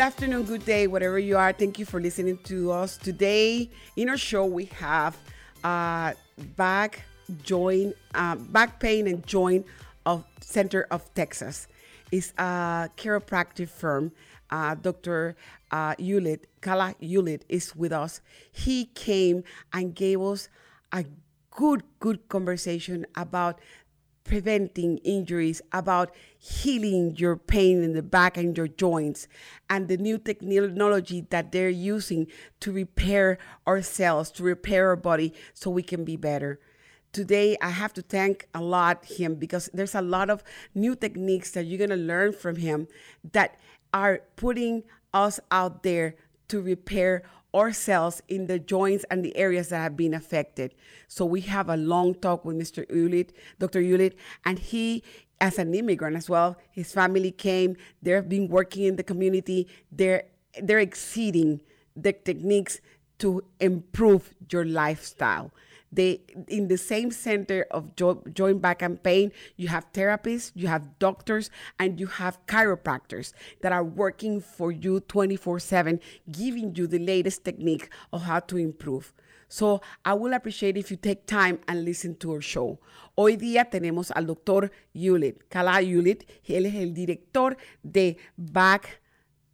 Good afternoon, good day, whatever you are. Thank you for listening to us. Today in our show, we have uh, back joint, uh, back pain and joint of Center of Texas. It's a chiropractic firm. Uh, Dr. Uh, Hewlett, Kala Hewlett is with us. He came and gave us a good, good conversation about preventing injuries, about healing your pain in the back and your joints, and the new technology that they're using to repair our cells, to repair our body so we can be better. Today, I have to thank a lot him because there's a lot of new techniques that you're gonna learn from him that are putting us out there to repair our cells in the joints and the areas that have been affected. So we have a long talk with Mr. Ulit, Dr. Ulit, and he as an immigrant as well, his family came, they've been working in the community, they're they're exceeding the techniques to improve your lifestyle. They in the same center of jo- joint back and pain, you have therapists, you have doctors, and you have chiropractors that are working for you 24/7, giving you the latest technique of how to improve. So I will appreciate if you take time and listen to our show. Hoy día tenemos al doctor Hewlett, Kala Hewlett. Él es el director de Back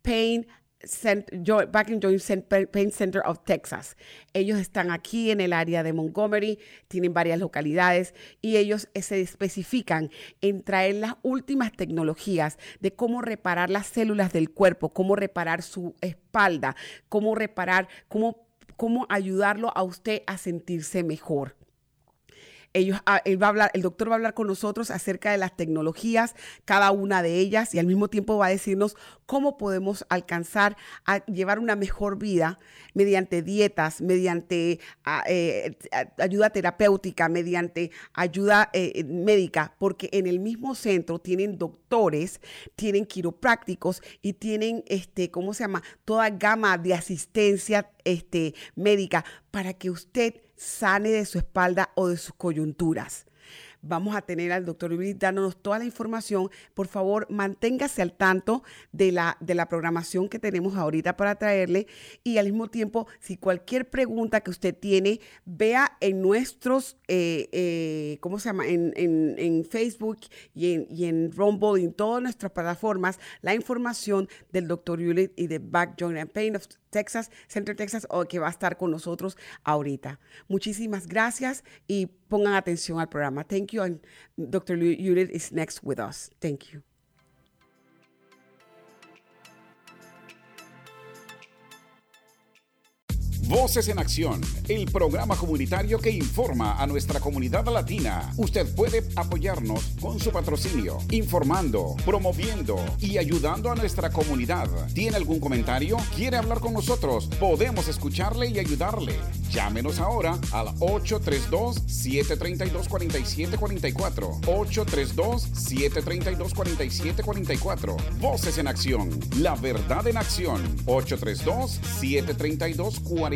Pain Back and Joint Cent- Pain Center of Texas. Ellos están aquí en el área de Montgomery, tienen varias localidades y ellos eh, se especifican en traer las últimas tecnologías de cómo reparar las células del cuerpo, cómo reparar su espalda, cómo reparar, cómo, cómo ayudarlo a usted a sentirse mejor ellos, ah, va a hablar, el doctor va a hablar con nosotros acerca de las tecnologías, cada una de ellas, y al mismo tiempo va a decirnos cómo podemos alcanzar a llevar una mejor vida mediante dietas, mediante ah, eh, ayuda terapéutica, mediante ayuda eh, médica, porque en el mismo centro tienen doctores, tienen quiroprácticos y tienen, este, ¿cómo se llama? Toda gama de asistencia este, médica para que usted sane de su espalda o de sus coyunturas. Vamos a tener al doctor Luis dándonos toda la información. Por favor, manténgase al tanto de la, de la programación que tenemos ahorita para traerle. Y al mismo tiempo, si cualquier pregunta que usted tiene, vea en nuestros, eh, eh, ¿cómo se llama? En, en- en Facebook y en, y en Rumble en todas nuestras plataformas, la información del doctor Hewlett y de Back Joint and Pain of Texas, Center Texas, o que va a estar con nosotros ahorita. Muchísimas gracias y pongan atención al programa. Thank you. And Dr. Hewlett is next with us. Thank you. Voces en Acción, el programa comunitario que informa a nuestra comunidad latina. Usted puede apoyarnos con su patrocinio, informando, promoviendo y ayudando a nuestra comunidad. ¿Tiene algún comentario? ¿Quiere hablar con nosotros? Podemos escucharle y ayudarle. Llámenos ahora al 832-732-4744. 832-732-4744. Voces en Acción, la verdad en acción. 832-732-4744.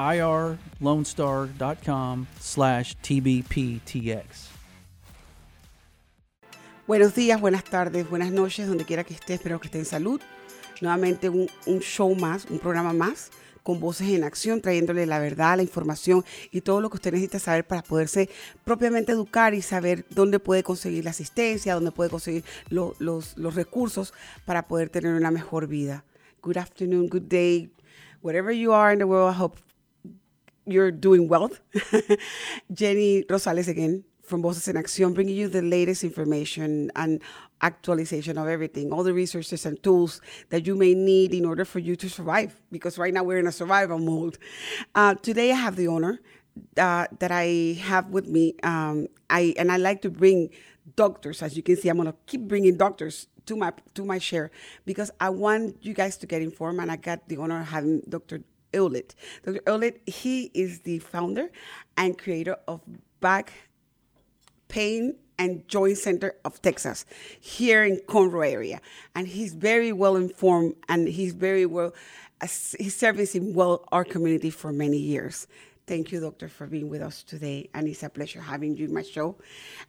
irlonestar.com slash tbptx. Buenos días, buenas tardes, buenas noches, donde quiera que esté, espero que esté en salud. Nuevamente un, show más, un programa más, con voces en acción, trayéndole la verdad, la información y todo lo que usted necesita saber para poderse propiamente educar y saber dónde puede conseguir la asistencia, dónde puede conseguir lo, los, los recursos para poder tener una mejor vida. Good afternoon, good day, wherever you are in the world, I hope you're doing well. Jenny Rosales again from Voces in Acción, bringing you the latest information and actualization of everything, all the resources and tools that you may need in order for you to survive. Because right now we're in a survival mode. Uh, today I have the honor uh, that I have with me. Um, I and I like to bring doctors. As you can see, I'm gonna keep bringing doctors to my to my share because I want you guys to get informed. And I got the honor of having Dr. Eulit. Dr. Eulit, he is the founder and creator of Back Pain and Joint Center of Texas here in Conroe area. And he's very well informed and he's very well, he's servicing well our community for many years. Thank you, doctor, for being with us today. And it's a pleasure having you in my show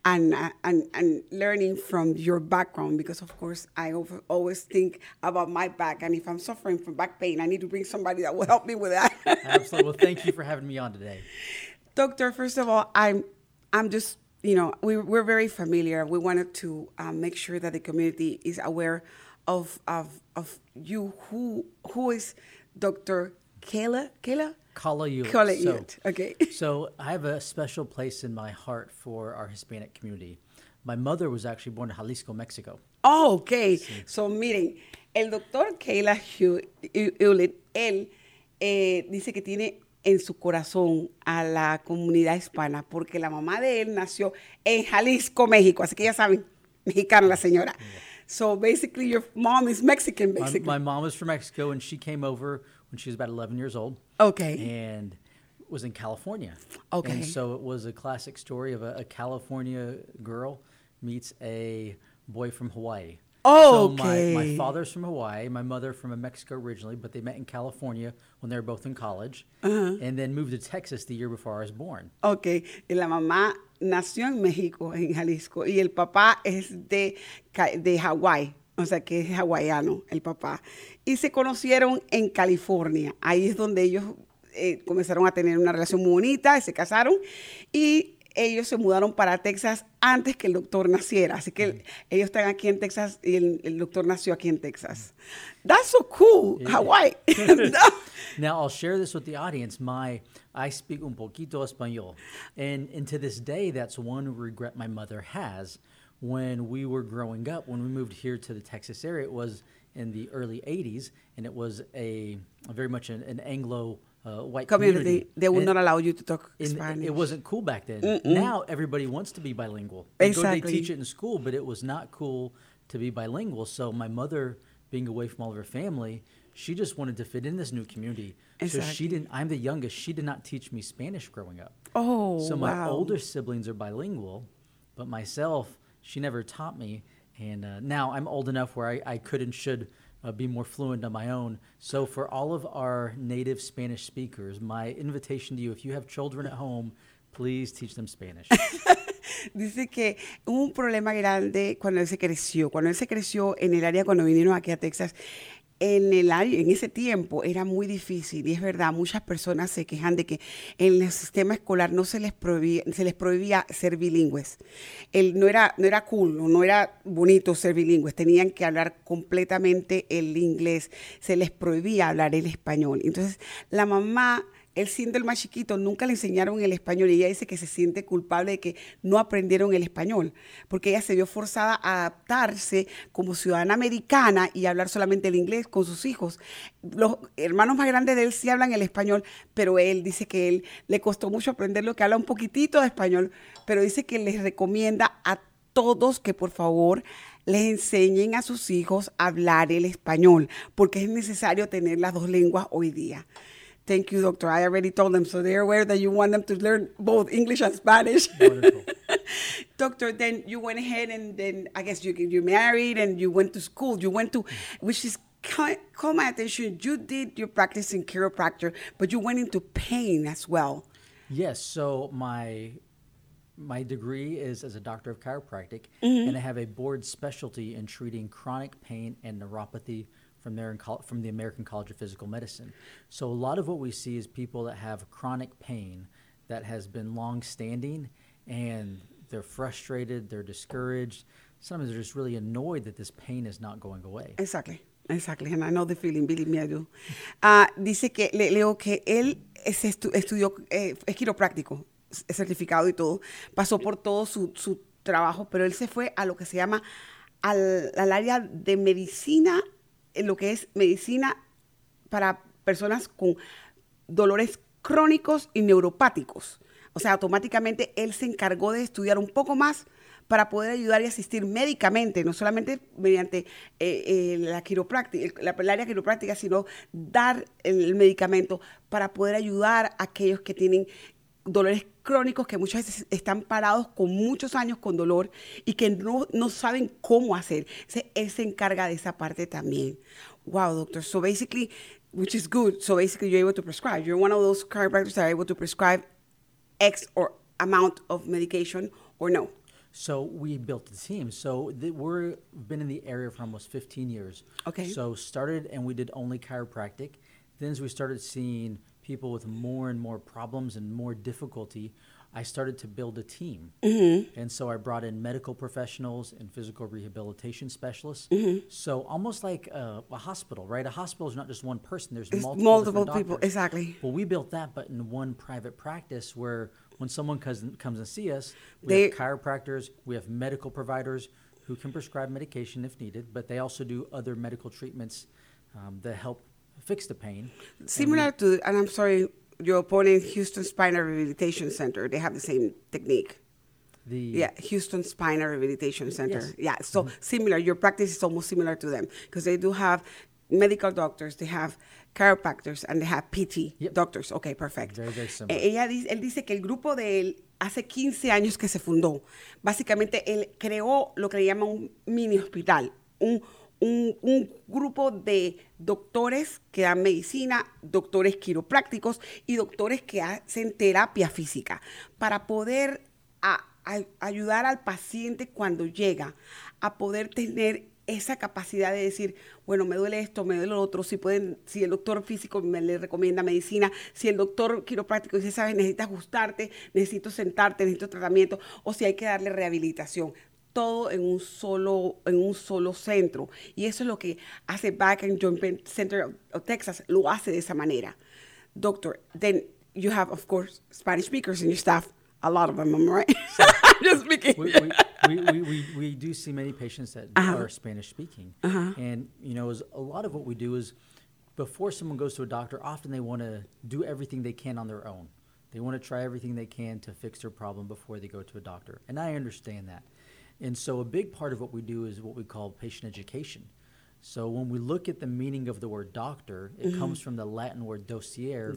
and, uh, and, and learning from your background because, of course, I over, always think about my back. And if I'm suffering from back pain, I need to bring somebody that will help me with that. Absolutely. Well, thank you for having me on today. Doctor, first of all, I'm, I'm just you know, we, we're very familiar. We wanted to um, make sure that the community is aware of of, of you. Who who is Dr. Kayla? Kayla? Kala Hewitt. Kala Hewitt. So, okay. so I have a special place in my heart for our Hispanic community. My mother was actually born in Jalisco, Mexico. Oh, okay. Sí. So miren, el doctor Kayla Hewlett, él eh, dice que tiene en su corazón a la comunidad hispana, porque la mamá de él nació en Jalisco, México, así que ya saben, mexicana la señora. Yeah. So basically, your mom is Mexican, basically. My, my, mom is from Mexico, and she came over when she was about 11 years old. Okay. And was in California. Okay. And so it was a classic story of a, a California girl meets a boy from Hawaii. Oh, so okay. My, my father's from Hawaii, my mother from Mexico originally, but they met in California when they were both in college, uh-huh. and then moved to Texas the year before I was born. Okay, y la mamá nació en México, en Jalisco, y el papá es de, de Hawái, o sea que es hawaiano el papá. Y se conocieron en California, ahí es donde ellos eh, comenzaron a tener una relación muy bonita, se casaron, y ellos se mudaron para Texas antes que el doctor naciera. Así que mm. ellos están aquí en Texas y el, el, doctor nació aquí en Texas. That's so cool, yeah. Hawaii. now I'll share this with the audience. My I speak un poquito español, and and to this day, that's one regret my mother has. When we were growing up, when we moved here to the Texas area, it was in the early '80s, and it was a, a very much an, an Anglo uh, white community. community. They would and not allow you to talk Spanish. It wasn't cool back then. Mm-mm. Now everybody wants to be bilingual. They exactly. Go, they teach it in school, but it was not cool to be bilingual. So my mother, being away from all of her family, she just wanted to fit in this new community. Exactly. So she didn't. I'm the youngest. She did not teach me Spanish growing up. Oh, so my wow. older siblings are bilingual, but myself, she never taught me. And uh, now I'm old enough where I, I could and should uh, be more fluent on my own. So, for all of our native Spanish speakers, my invitation to you, if you have children at home, please teach them Spanish. Dice que un problema grande cuando él se creció. Cuando él se creció en el área, cuando vinieron aquí a Texas, en, el, en ese tiempo era muy difícil y es verdad, muchas personas se quejan de que en el sistema escolar no se les prohibía, se les prohibía ser bilingües. El, no, era, no era cool, no era bonito ser bilingües, tenían que hablar completamente el inglés, se les prohibía hablar el español. Entonces la mamá él siendo el más chiquito, nunca le enseñaron el español y ella dice que se siente culpable de que no aprendieron el español, porque ella se vio forzada a adaptarse como ciudadana americana y hablar solamente el inglés con sus hijos. Los hermanos más grandes de él sí hablan el español, pero él dice que él le costó mucho aprender lo que habla un poquitito de español, pero dice que les recomienda a todos que por favor les enseñen a sus hijos a hablar el español, porque es necesario tener las dos lenguas hoy día. Thank you, doctor. I already told them, so they're aware that you want them to learn both English and Spanish. Wonderful. doctor, then you went ahead and then I guess you you married and you went to school. You went to, which is call my attention. You did your practice in chiropractor, but you went into pain as well. Yes. So my my degree is as a doctor of chiropractic, mm-hmm. and I have a board specialty in treating chronic pain and neuropathy from there in from the American College of Physical Medicine. So a lot of what we see is people that have chronic pain that has been long standing, and they're frustrated, they're discouraged. Sometimes they're just really annoyed that this pain is not going away. Exactly. Exactly, and I know the feeling, believe me, I do. Uh, dice que, le, leo que él estu estudió, eh, es quiropráctico, es certificado y todo, pasó por todo su, su, trabajo, pero él se fue a lo que se llama al, al área de medicina, lo que es medicina para personas con dolores crónicos y neuropáticos. O sea, automáticamente él se encargó de estudiar un poco más para poder ayudar y asistir médicamente, no solamente mediante eh, eh, la quiropráctica, la, área quiropráctica, sino dar el, medicamento para poder ayudar a aquellos que tienen dolores crónicos que muchas veces están parados con muchos años con dolor y que no, no saben cómo hacer. él se encarga de esa parte también. Wow, doctor. So basically, which is good. So basically, you're able to prescribe. You're one of those chiropractors that are able to prescribe X or amount of medication or no. So we built the team. So the, we're been in the area for almost 15 years. Okay. So started and we did only chiropractic. Then as we started seeing people with more and more problems and more difficulty, I started to build a team. Mm-hmm. And so I brought in medical professionals and physical rehabilitation specialists. Mm-hmm. So almost like a, a, hospital, right? A hospital is not just one person, there's it's multiple, multiple people. Exactly. Well, we built that, but in one private practice where when someone comes, comes and see us, we they, have chiropractors, we have medical providers who can prescribe medication if needed, but they also do other medical treatments um, that help fix the pain. Similar we, to, and I'm sorry, your opponent, Houston Spinal Rehabilitation Center, they have the same technique. The yeah, Houston Spinal Rehabilitation Center. Yes. Yeah, so mm-hmm. similar. Your practice is almost similar to them because they do have medical doctors, they have chiropractors, and they have PT yep. doctors. Okay, perfect. Very, very similar. Ella, él dice que el grupo de él hace 15 años que se fundó. Básicamente, él creó lo que le llama un mini hospital, un, un, grupo de doctores que dan medicina, doctores quiroprácticos y doctores que hacen terapia física para poder ayudar al paciente cuando llega a poder tener esa capacidad de decir, bueno, me duele esto, me duele lo otro, si pueden, si el doctor físico me le recomienda medicina, si el doctor quiropráctico dice, sabes, necesitas ajustarte, necesito sentarte, necesito tratamiento, o si hay que darle rehabilitación. Todo en un solo, en un solo centro. Y eso es lo que hace Back and Joint Center of Texas, lo hace de esa manera. Doctor, then you have, of course, Spanish speakers in your staff. A lot of them, right? Just speaking. We, we, we, we, we, do see many patients that uh-huh. are Spanish speaking. Uh-huh. And, you know, a lot of what we do is before someone goes to a doctor, often they want to do everything they can on their own. They want to try everything they can to fix their problem before they go to a doctor. And I understand that. And so a big part of what we do is what we call patient education. So when we look at the meaning of the word doctor, it mm-hmm. comes from the Latin word dosier,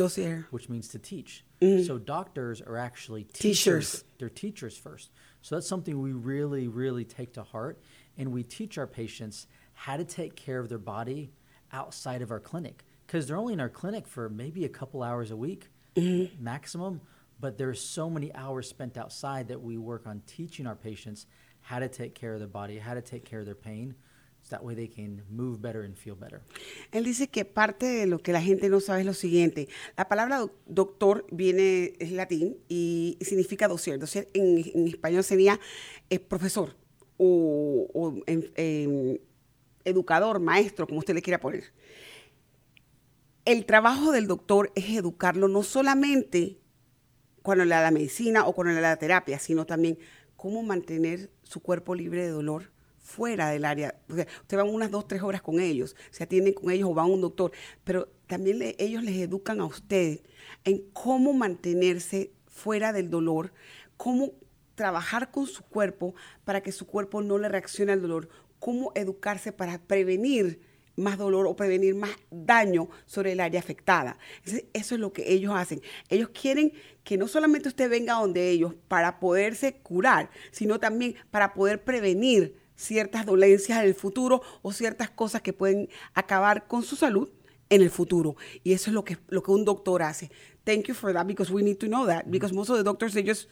which means to teach. Mm-hmm. So doctors are actually teachers. teachers. They're teachers first. So that's something we really, really take to heart, and we teach our patients how to take care of their body outside of our clinic because they're only in our clinic for maybe a couple hours a week mm-hmm. maximum. But there's so many hours spent outside that we work on teaching our patients how to take care of their body, how to take care of their pain So that way they can move better and feel better. Él dice que parte de lo que la gente no sabe es lo siguiente. La palabra doctor viene, es latín y significa dosier. Dosier en, en español sería eh, profesor o, o eh, educador, maestro, como usted le quiera poner. El trabajo del doctor es educarlo no solamente cuando le da la medicina o cuando le da la terapia, sino también cómo mantener su cuerpo libre de dolor fuera del área. Usted va unas dos, tres horas con ellos, se atienden con ellos o va a un doctor, pero también ellos les educan a ustedes en cómo mantenerse fuera del dolor, cómo trabajar con su cuerpo para que su cuerpo no le reaccione al dolor, cómo educarse para prevenir más dolor o prevenir más daño sobre el área afectada. eso es lo que ellos hacen. Ellos quieren que no solamente usted venga donde ellos para poderse curar, sino también para poder prevenir ciertas dolencias en el futuro o ciertas cosas que pueden acabar con su salud en el futuro. Y eso es lo que, lo que un doctor hace. Thank you for that because we need to know that because most of the doctors they just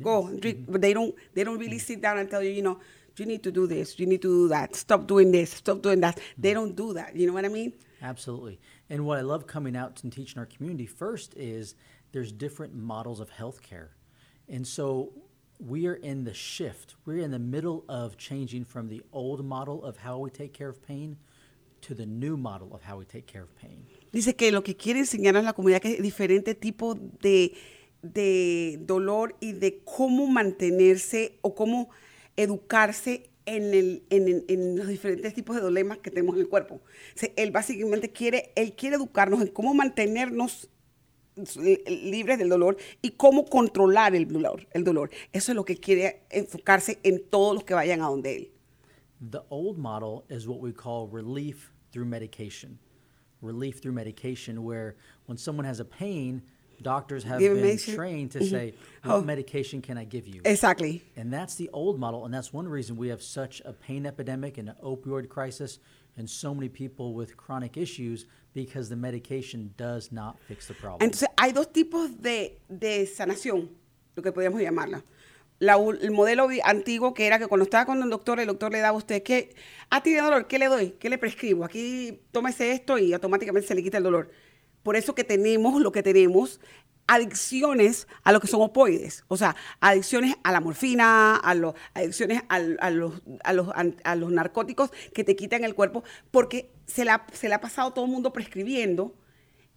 go but they don't they don't really sit down and tell you you know you need to do this, you need to do that, stop doing this, stop doing that. They mm-hmm. don't do that. You know what I mean? Absolutely. And what I love coming out and teaching our community first is there's different models of healthcare. And so we are in the shift. We're in the middle of changing from the old model of how we take care of pain to the new model of how we take care of pain. Dice que lo que quiere enseñar a la comunidad que es diferente tipo de, de dolor y de cómo mantenerse o cómo educarse en, el, en, en, los diferentes tipos de dolemas que tenemos en el cuerpo. O sea, él básicamente quiere, él quiere educarnos en cómo mantenernos libres del dolor y cómo controlar el dolor, el dolor. Eso es lo que quiere enfocarse en todos los que vayan a donde él. The old model is what we call relief through medication. Relief through medication, where when someone has a pain, doctors have been trained to mm-hmm. say, what oh. medication can I give you? Exactly. And that's the old model. And that's one reason we have such a pain epidemic and an opioid crisis and so many people with chronic issues because the medication does not fix the problem. Entonces, hay dos tipos de, de sanación, lo que podríamos llamarla. La, el modelo antiguo que era que cuando estaba con el doctor, el doctor le daba a usted que, a ti de dolor, ¿qué le doy? ¿Qué le prescribo? Aquí tómese esto y automáticamente se le quita el dolor. Por eso que tenemos lo que tenemos, adicciones a lo que son opoides, o sea, adicciones a la morfina, a los, adicciones a, los, a, los, a, los, narcóticos que te quitan el cuerpo, porque se la, se le ha pasado todo el mundo prescribiendo.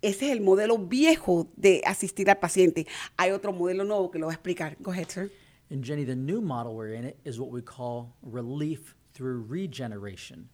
Ese es el modelo viejo de asistir al paciente. Hay otro modelo nuevo que lo va a explicar. Go ahead, sir. And Jenny, the new model we're in it is what we call relief through regeneration.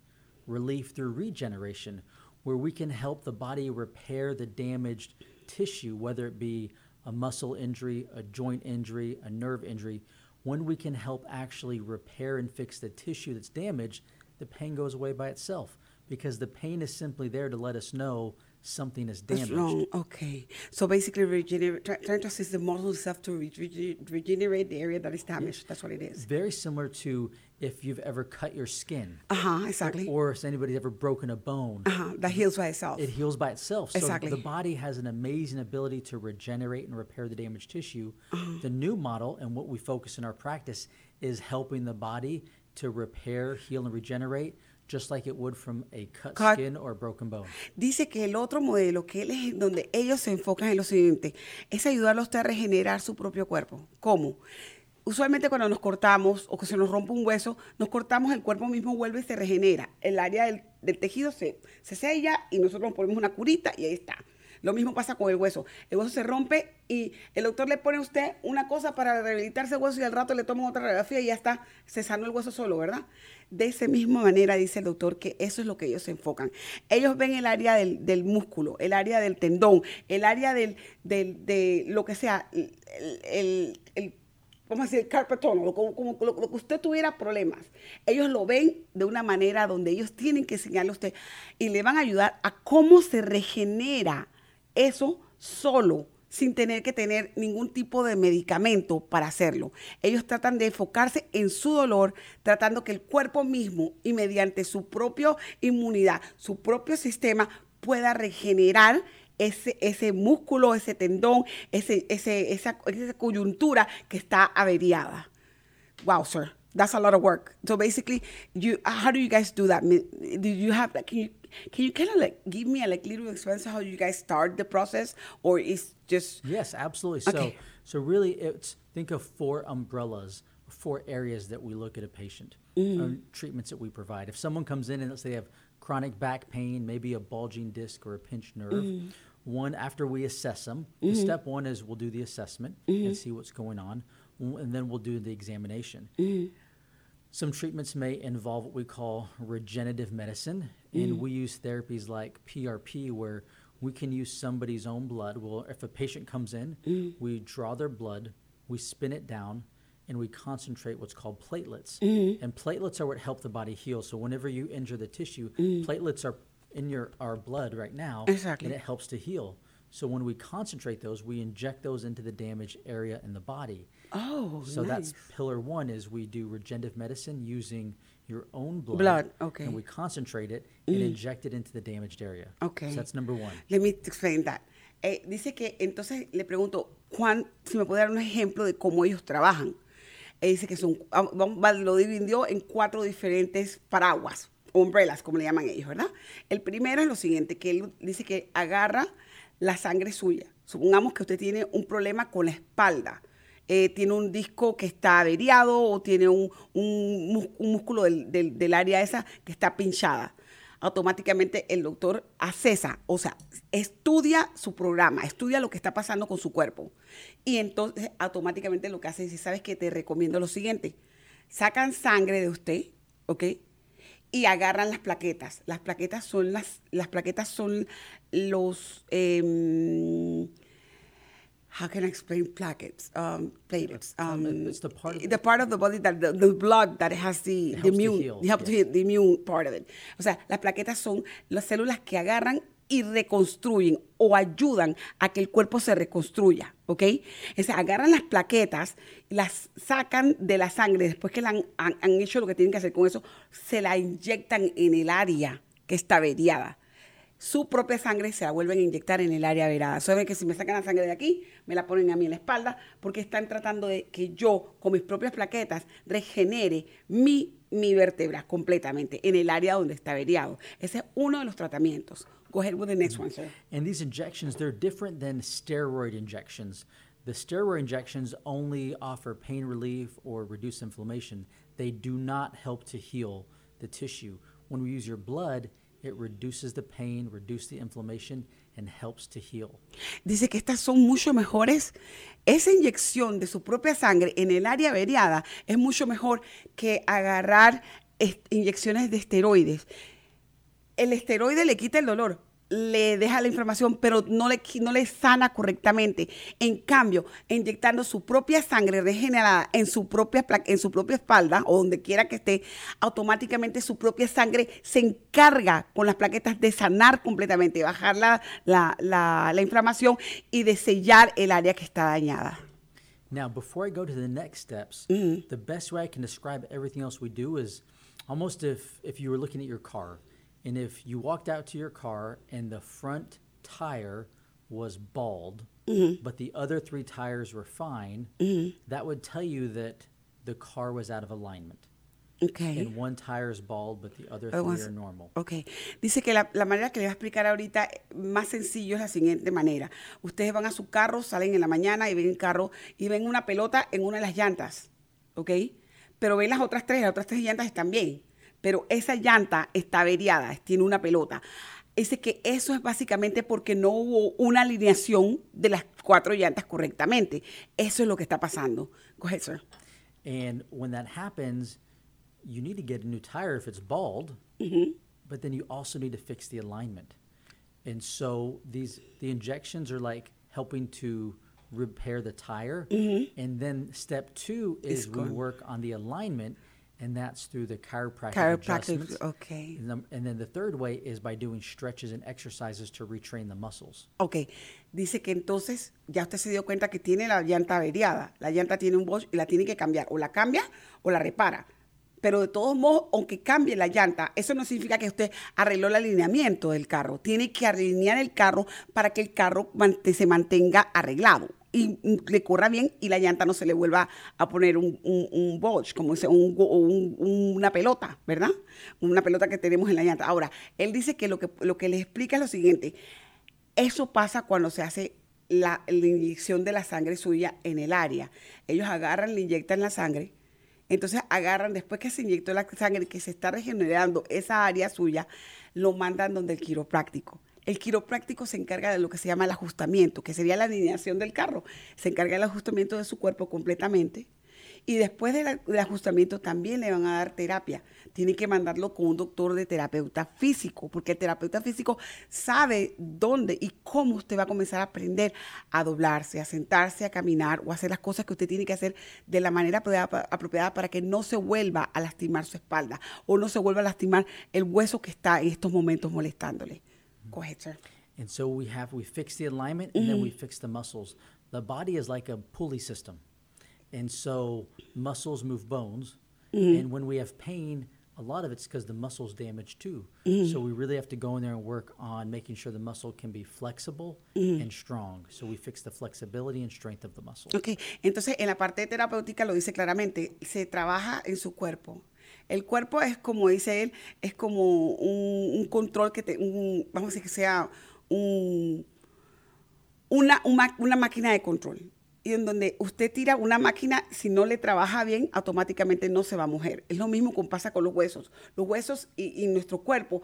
Relief through regeneration, where we can help the body repair the damaged tissue, whether it be a muscle injury, a joint injury, a nerve injury. When we can help actually repair and fix the tissue that's damaged, the pain goes away by itself because the pain is simply there to let us know something is damaged. That's wrong. Okay. So basically, regenerate, to assist the muscle itself to re- regenerate the area that is damaged. That's what it is. Very similar to if you've ever cut your skin. Uh huh. Exactly. Or, or, if anybody's ever broken a bone. Uh huh. That heals by itself. It heals by itself. So exactly. the body has an amazing ability to regenerate and repair the damaged tissue. Uh-huh. The new model and what we focus in our practice is helping the body to repair, heal, and regenerate just like it would from a cut, cut, skin or broken bone. Dice que el otro modelo, que él es donde ellos se enfocan en lo siguiente, es ayudarlo a regenerar su propio cuerpo. ¿Cómo? Usualmente cuando nos cortamos o que se nos rompe un hueso, nos cortamos, el cuerpo mismo vuelve y se regenera. El área del, del tejido se, se sella y nosotros nos ponemos una curita y ahí está. Lo mismo pasa con el hueso. El hueso se rompe y el doctor le pone a usted una cosa para rehabilitarse el hueso y al rato le toma otra radiografía y ya está, se sanó el hueso solo, ¿verdad? De esa misma manera dice el doctor que eso es lo que ellos se enfocan. Ellos ven el área del, músculo, el área del tendón, el área del, de lo que sea, el, el vamos a decir, carpetón, como, como, lo, que usted tuviera problemas. Ellos lo ven de una manera donde ellos tienen que enseñarle a usted y le van a ayudar a cómo se regenera eso solo sin tener que tener ningún tipo de medicamento para hacerlo. Ellos tratan de enfocarse en su dolor, tratando que el cuerpo mismo y mediante su propia inmunidad, su propio sistema, pueda regenerar ese, ese músculo, ese tendón, ese, esa, esa coyuntura que está averiada. Wow, sir, that's a lot of work. So basically, you, how do you guys do that? Do you have, can can you kind of like give me a like little experience how you guys start the process, or is just yes, absolutely. Okay. So so really, it's think of four umbrellas, four areas that we look at a patient, mm. treatments that we provide. If someone comes in and let's say they have chronic back pain, maybe a bulging disc or a pinched nerve. Mm. One after we assess them, mm-hmm. step one is we'll do the assessment mm-hmm. and see what's going on, and then we'll do the examination. Mm-hmm. Some treatments may involve what we call regenerative medicine, and mm. we use therapies like PRP where we can use somebody's own blood. Well, if a patient comes in, mm. we draw their blood, we spin it down, and we concentrate what's called platelets. Mm-hmm. And platelets are what help the body heal. So whenever you injure the tissue, platelets are in your our blood right now, Exactly. and it helps to heal. So when we concentrate those, we inject those into the damaged area in the body. Oh, So nice. that's pillar one is we do regenerative medicine using your own blood. Blood, okay. Mm. And we concentrate it and inject it into the damaged area. Okay. So that's number one. Let me explain that. Eh, dice que entonces le pregunto, Juan, si me puede dar un ejemplo de cómo ellos trabajan. Él dice que son, ah, lo dividió en cuatro diferentes paraguas, umbrellas, como le llaman ellos, ¿verdad? El primero es lo siguiente, que él dice que agarra la sangre suya. Supongamos que usted tiene un problema con la espalda. Eh, tiene un disco que está averiado o tiene un, un músculo del, del- área esa que está pinchada automáticamente el doctor acesa, o sea, estudia su programa, estudia lo que está pasando con su cuerpo. Y entonces automáticamente lo que hace es, ¿sabes qué? Te recomiendo lo siguiente. Sacan sangre de usted, ¿ok? Y agarran las plaquetas. Las plaquetas son las, las plaquetas son los, em, how can I explain plaquets? Um, platelets. Um, Um, it's the part of the the- part of the body that the, the blood that has the, the helps to immune, heal, it helps to yes. heal the immune part of it. O sea, las plaquetas son las células que agarran y reconstruyen o ayudan a que el cuerpo se reconstruya, ¿ok? O sea, agarran las plaquetas, las sacan de la sangre, después que la han, han- han hecho lo que tienen que hacer con eso, se la inyectan en el área que está averiada su propia sangre se la vuelven a inyectar en el área verada. Saben que si me sacan la sangre de aquí, me la ponen a mí en la espalda, porque están tratando de que yo, con mis propias plaquetas, regenere mi, mi vértebra completamente en el área donde está averiado. Ese es uno de los tratamientos. Go ahead with the next one, sir. And these injections, they're different than steroid injections. The steroid injections only offer pain relief or reduce inflammation. They do not help to heal the tissue. When we use your blood, it reduces the pain, reduces the inflammation, and helps to heal. Dice que estas son mucho mejores. Esa inyección de su propia sangre en el área averiada es mucho mejor que agarrar inyecciones de esteroides. El esteroide le quita el dolor, le deja la inflamación, pero no le, no le sana correctamente. En cambio, inyectando su propia sangre regenerada en su propia, en su propia espalda o donde quiera que esté, automáticamente su propia sangre se encarga con las plaquetas de sanar completamente, bajar la, la- la- la inflamación y de sellar el área que está dañada. Now, before I go to the next steps, Mm-hmm. the best way I can describe everything else we do is almost if if you were looking at your car, and if you walked out to your car and the front tire was bald, Mm-hmm. but the other three tires were fine, that would tell you that the car was out of alignment. Okay. And one tire is bald, but the other three three are normal. Ok. Dice que la, la manera que le voy a explicar ahorita más sencillo es la siguiente manera. Ustedes van a su carro, salen en la mañana y ven el carro y ven una pelota en una de las llantas, ¿ok? Pero ven las otras tres, las otras tres llantas están bien, pero esa llanta está averiada, tiene una pelota. Dice que eso es básicamente porque no hubo una alineación de las cuatro llantas correctamente. Eso es lo que está pasando. Go ahead, sir. And when that happens, you need to get a new tire if it's bald, but then you also need to fix the alignment. And so these the injections are like helping to repair the tire. And then step two is we work on the alignment, and that's through the chiropractic, Chiropractic, adjustments. okay. And, the- and then the third way is by doing stretches and exercises to retrain the muscles. Ok, dice que entonces ya usted se dio cuenta que tiene la llanta averiada. La llanta tiene un Bosch y la tiene que cambiar. O la cambia o la repara. Pero de todos modos, aunque cambie la llanta, eso no significa que usted arregló el alineamiento del carro. Tiene que alinear el carro para que el carro se mantenga arreglado y le corra bien y la llanta no se le vuelva a poner un, un, como dice, un, un- una pelota, ¿verdad? Una pelota que tenemos en la llanta. Ahora, él dice que lo que, lo que le explica es lo siguiente. Eso pasa cuando se hace la, la inyección de la sangre suya en el área. Ellos agarran, le inyectan la sangre. Entonces agarran, después que se inyectó la sangre, que se está regenerando esa área suya, lo mandan donde el quiropráctico. El quiropráctico se encarga de lo que se llama el ajustamiento, que sería la alineación del carro. Se encarga del ajustamiento de su cuerpo completamente Y después del, ajustamiento también le van a dar terapia. Tienen que mandarlo con un doctor de terapeuta físico, porque el terapeuta físico sabe dónde y cómo usted va a comenzar a aprender a doblarse, a sentarse, a caminar o a hacer las cosas que usted tiene que hacer de la manera apropiada para que no se vuelva a lastimar su espalda o no se vuelva a lastimar el hueso que está en estos momentos molestándole. Go ahead, sir. And so we have we fix the alignment and then we mm-hmm. fix the muscles. The body is like a pulley system. And so muscles move bones. Mm-hmm. And when we have pain, a lot of it's because the muscle's damaged too. Mm-hmm. So we really have to go in there and work on making sure the muscle can be flexible and strong. So we fix the flexibility and strength of the muscle. Ok, entonces en la parte terapéutica lo dice claramente, se trabaja en su cuerpo. El cuerpo es como dice él, es como un, control que te, un- vamos a decir que sea un, una, una máquina de control. Y en donde usted tira una máquina, si no le trabaja bien, automáticamente no se va a mover. Es lo mismo que pasa con los huesos. Los huesos y, y nuestro cuerpo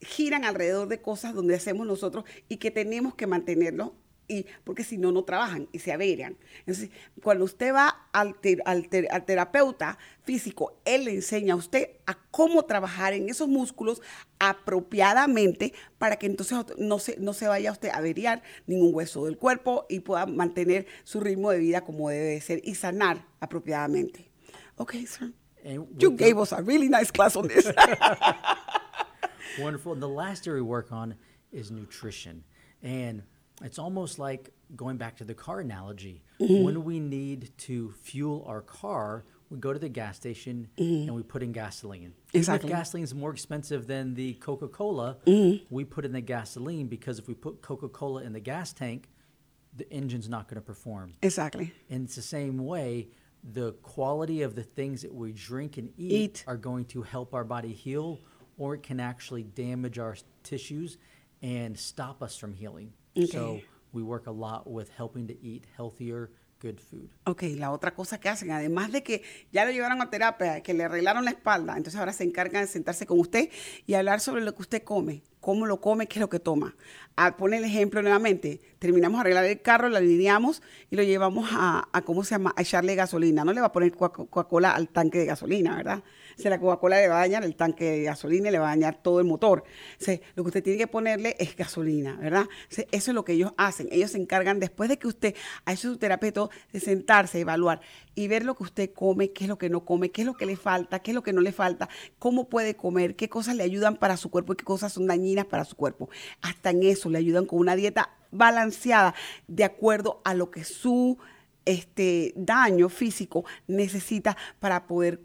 giran alrededor de cosas donde hacemos nosotros y que tenemos que mantenerlos y porque si no no trabajan y se averan. Entonces, cuando usted va al, ter- al ter- al terapeuta físico, él le enseña a usted a cómo trabajar en esos músculos apropiadamente para que entonces no se, no se vaya usted a averiar ningún hueso del cuerpo y pueda mantener su ritmo de vida como debe de ser y sanar apropiadamente. Okay, sir. And You gave us a really nice class on this. Wonderful. And the last area we work on is nutrition. And it's almost like going back to the car analogy. Mm-hmm. When we need to fuel our car, we go to the gas station mm-hmm. and we put in gasoline. Exactly. If gasoline is more expensive than the Coca Cola, mm-hmm. we put in the gasoline because if we put Coca Cola in the gas tank, the engine's not going to perform. exactly. And it's the same way, the quality of the things that we drink and eat, Eat. are going to help our body heal, or it can actually damage our tissues and stop us from healing. So we work a lot with helping to eat healthier, good food. Ok, la otra cosa que hacen, además de que ya lo llevaron a terapia, que le arreglaron la espalda, entonces ahora se encargan de sentarse con usted y hablar sobre lo que usted come, cómo lo come, qué es lo que toma. A el ejemplo nuevamente, terminamos de arreglar el carro, lo alineamos y lo llevamos a, ¿cómo se llama?, a echarle gasolina. No le va a poner Coca- Coca-Cola al tanque de gasolina, ¿verdad? O la Coca-Cola le va a dañar el tanque de gasolina y le va a dañar todo el motor. Lo que usted tiene que ponerle es gasolina, ¿verdad? Eso es lo que ellos hacen. Ellos se encargan, después de que usted ha hecho su terapeuta, de sentarse, evaluar y ver lo que usted come, qué es lo que no come, qué es lo que le falta, qué es lo que no le falta, cómo puede comer, qué cosas le ayudan para su cuerpo y qué cosas son dañinas para su cuerpo. Hasta en eso le ayudan con una dieta balanceada de acuerdo a lo que su este, daño físico necesita para poder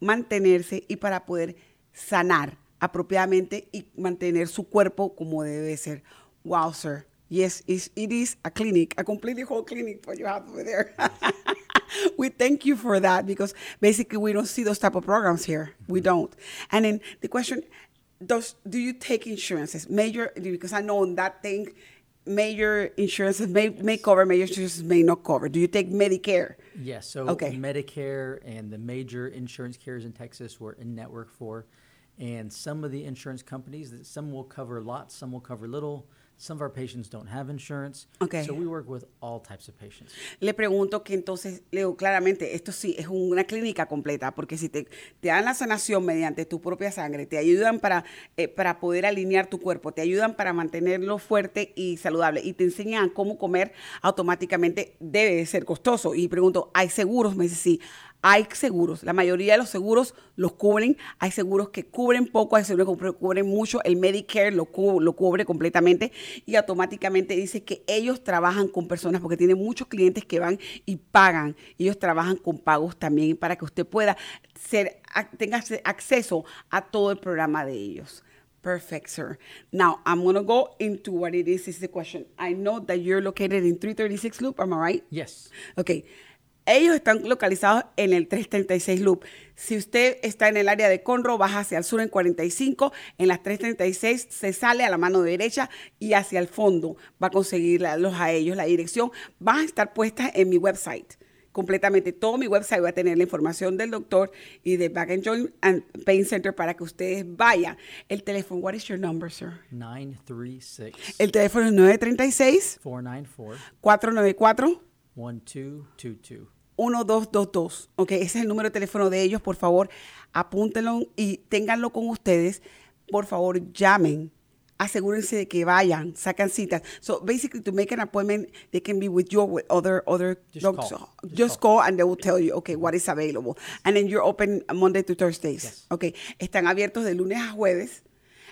mantenerse y para poder sanar apropiadamente y mantener su cuerpo como debe ser. Wow, sir. Yes, it is a clinic, a completely whole clinic what you have over there. we thank you for that because basically we don't see those type of programs here. We mm-hmm. don't. And then the question, does do you take insurances? Major because I know on that thing major insurances may, may cover, major insurances may not cover. Do you take Medicare? Yes. So Okay. Medicare and the major insurance carriers in Texas we're in network for. And some of the insurance companies, that some will cover lots, some will cover little. Some of our patients don't have insurance. Okay. So we work with all types of patients. Le pregunto que entonces, Leo, claramente, esto sí es una clínica completa, porque si te, te dan la sanación mediante tu propia sangre, te ayudan para, eh, para poder alinear tu cuerpo, te ayudan para mantenerlo fuerte y saludable, y te enseñan cómo comer, automáticamente debe de ser costoso. Y pregunto, ¿hay seguros? Me dice, sí. Hay seguros, la mayoría de los seguros los cubren, hay seguros que cubren poco, hay seguros que cubren mucho, el Medicare lo, cu- lo cubre completamente y automáticamente dice que ellos trabajan con personas porque tienen muchos clientes que van y pagan, ellos trabajan con pagos también para que usted pueda ser, tenga acce- acceso a todo el programa de ellos. Perfect, sir. Now, I'm going to go into what it is. Is the question. I know that you're located in 336 Loop, am I right? Yes. Ok. Ellos están localizados en el 336 Loop. Si usted está en el área de Conroe, baja hacia el sur en 45, en las 336 se sale a la mano derecha y hacia el fondo va a conseguirlos a ellos. La dirección va a estar puesta en mi website. Completamente todo mi website va a tener la información del doctor y de Back and Joint and Pain Center para que ustedes vayan. El teléfono, what is your number, sir? 936 El teléfono es 936 494 494 1222. 1222. Ok, ese es el número de teléfono de ellos. Por favor, apúntenlo y ténganlo con ustedes. Por favor, llamen. Asegúrense de que vayan, sacan citas. So basically, to make an appointment, they can be with you or with other other Just doctors. call. Just Just call. and they will tell you, okay, what is available. And then you're open Monday to Thursdays. Yes. Okay, están abiertos de lunes a jueves.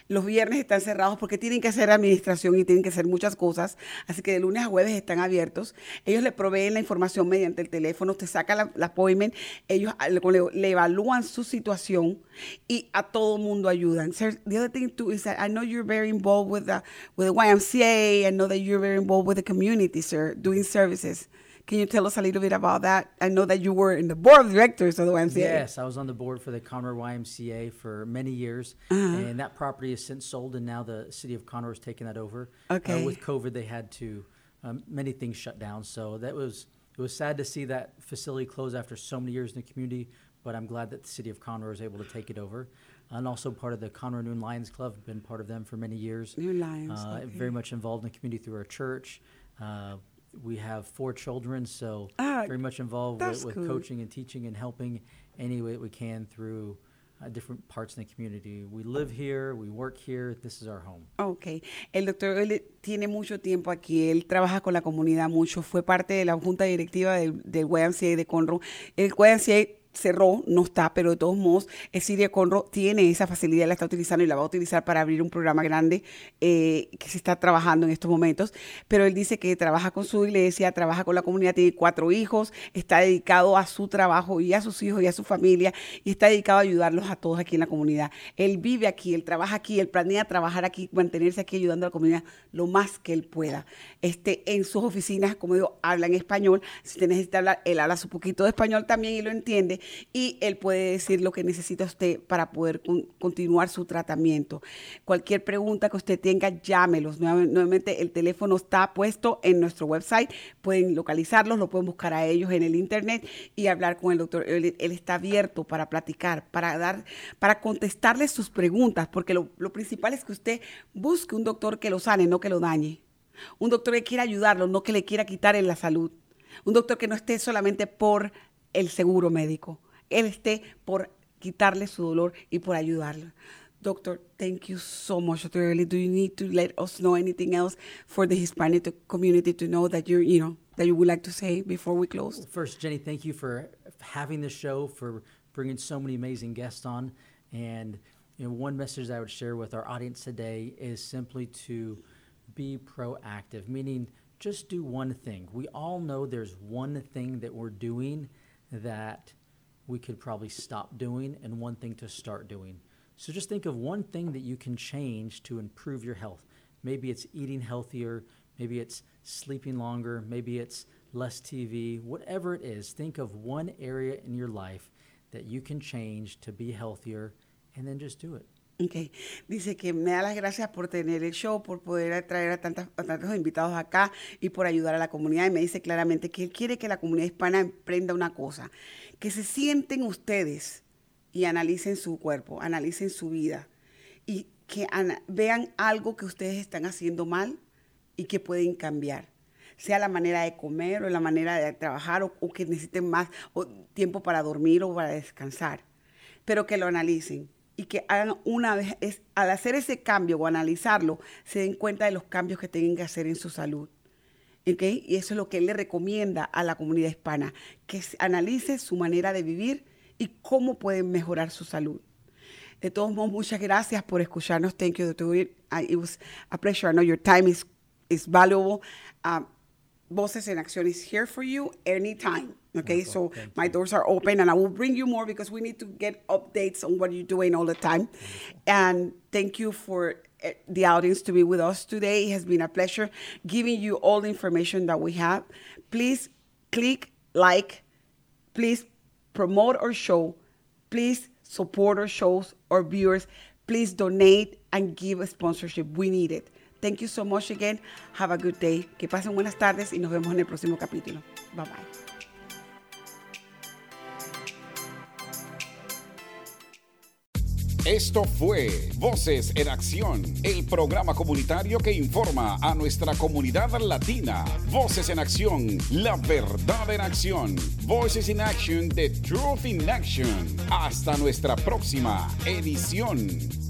Los viernes están cerrados porque tienen que hacer administración y tienen que hacer muchas cosas. Así que de lunes a jueves están abiertos. Ellos le proveen la información mediante el teléfono. Usted saca la, la appointment. Ellos ah, le evalúan su situación y a todo mundo ayudan. Sir, the other thing too is that I know you're very involved with the, with the YMCA. I know that you're very involved with the community, sir, doing services. Can you tell us a little bit about that? I know that you were in the board of directors of the YMCA. Yes, I was on the board for the Conroe YMCA for many years, Uh-huh. and that property has since sold, and now the city of Conroe has taken that over. Okay. Uh, with COVID, they had to um, many things shut down, so that was it was sad to see that facility close after so many years in the community. But I'm glad that the city of Conroe was able to take it over, and also part of the Conroe Noon Lions Club. Been part of them for many years. New Lions, Uh, okay. Very much involved in the community through our church. Uh, we have four children, so Ah, very much involved with, with cool. coaching and teaching and helping any way that we can through uh, different parts in the community. We live here, we work here. This is our home. Ok, el doctor él tiene mucho tiempo aquí, él trabaja con la comunidad mucho, fue parte de la junta directiva del, del YMCA de Conroe. El YMCA cerró, no está, pero de todos modos, el Siria Conroe tiene esa facilidad, la está utilizando y la va a utilizar para abrir un programa grande eh, que se está trabajando en estos momentos. Pero él dice que trabaja con su iglesia, trabaja con la comunidad, tiene cuatro hijos, está dedicado a su trabajo y a sus hijos y a su familia y está dedicado a ayudarlos a todos aquí en la comunidad. Él vive aquí, él trabaja aquí, él planea trabajar aquí, mantenerse aquí ayudando a la comunidad lo más que él pueda. Este, en sus oficinas, como digo, habla en español. Si usted necesita hablar, él habla su poquito de español también y lo entiende. Y él puede decir lo que necesita usted para poder con- continuar su tratamiento. Cualquier pregunta que usted tenga, llámelos. Nueva- Nuevamente, el teléfono está puesto en nuestro website. Pueden localizarlos, lo pueden buscar a ellos en el internet y hablar con el doctor. Él, él está abierto para platicar, para dar, para contestarles sus preguntas, porque lo, lo principal es que usted busque un doctor que lo sane, no que lo dañe. Un doctor que quiera ayudarlo, no que le quiera quitar en la salud. Un doctor que no esté solamente por el seguro médico. Él esté por quitarle su dolor y por ayudarlo. Doctor, thank you so much. Do you need to let us know anything else for the Hispanic community to know that you're, you know, that you would like to say before we close? First, Jenny, thank you for having the show, for bringing so many amazing guests on. And you know, one message I would share with our audience today is simply to be proactive, meaning just do one thing. We all know there's one thing that we're doing that we could probably stop doing and one thing to start doing. So just think of one thing that you can change to improve your health. Maybe it's eating healthier, maybe it's sleeping longer, maybe it's less TV, whatever it is. Think of one area in your life that you can change to be healthier and then just do it. Ok. Dice que me da las gracias por tener el show, por poder atraer a, tantas, a tantos invitados acá y por ayudar a la comunidad. Y me dice claramente que él quiere que la comunidad hispana emprenda una cosa, que se sienten ustedes y analicen su cuerpo, analicen su vida y que vean algo que ustedes están haciendo mal y que pueden cambiar. Sea la manera de comer o la manera de trabajar o, o que necesiten más o tiempo para dormir o para descansar pero que lo analicen y que hagan una vez, es, al hacer ese cambio o analizarlo, se den cuenta de los cambios que tienen que hacer en su salud. ¿ok? Y eso es lo que él le recomienda a la comunidad hispana, que analice su manera de vivir y cómo pueden mejorar su salud. De todos modos, muchas gracias por escucharnos. Thank you. I- It was a pleasure. I know your time is, is valuable. Um, Voces en Acción is here for you anytime. Okay, so my doors are open and I will bring you more because we need to get updates on what you're doing all the time. And thank you for eh, the audience to be with us today. It has been a pleasure giving you all the information that we have. Please click like, please promote our show, please support our shows, our viewers, please donate and give a sponsorship. We need it. Thank you so much again. Have a good day. Que pasen buenas tardes y nos vemos en el próximo capítulo. Bye bye. Esto fue Voces en Acción, el programa comunitario que informa a nuestra comunidad latina. Voces en Acción, la verdad en acción. Voices in Action, the truth in action. Hasta nuestra próxima edición.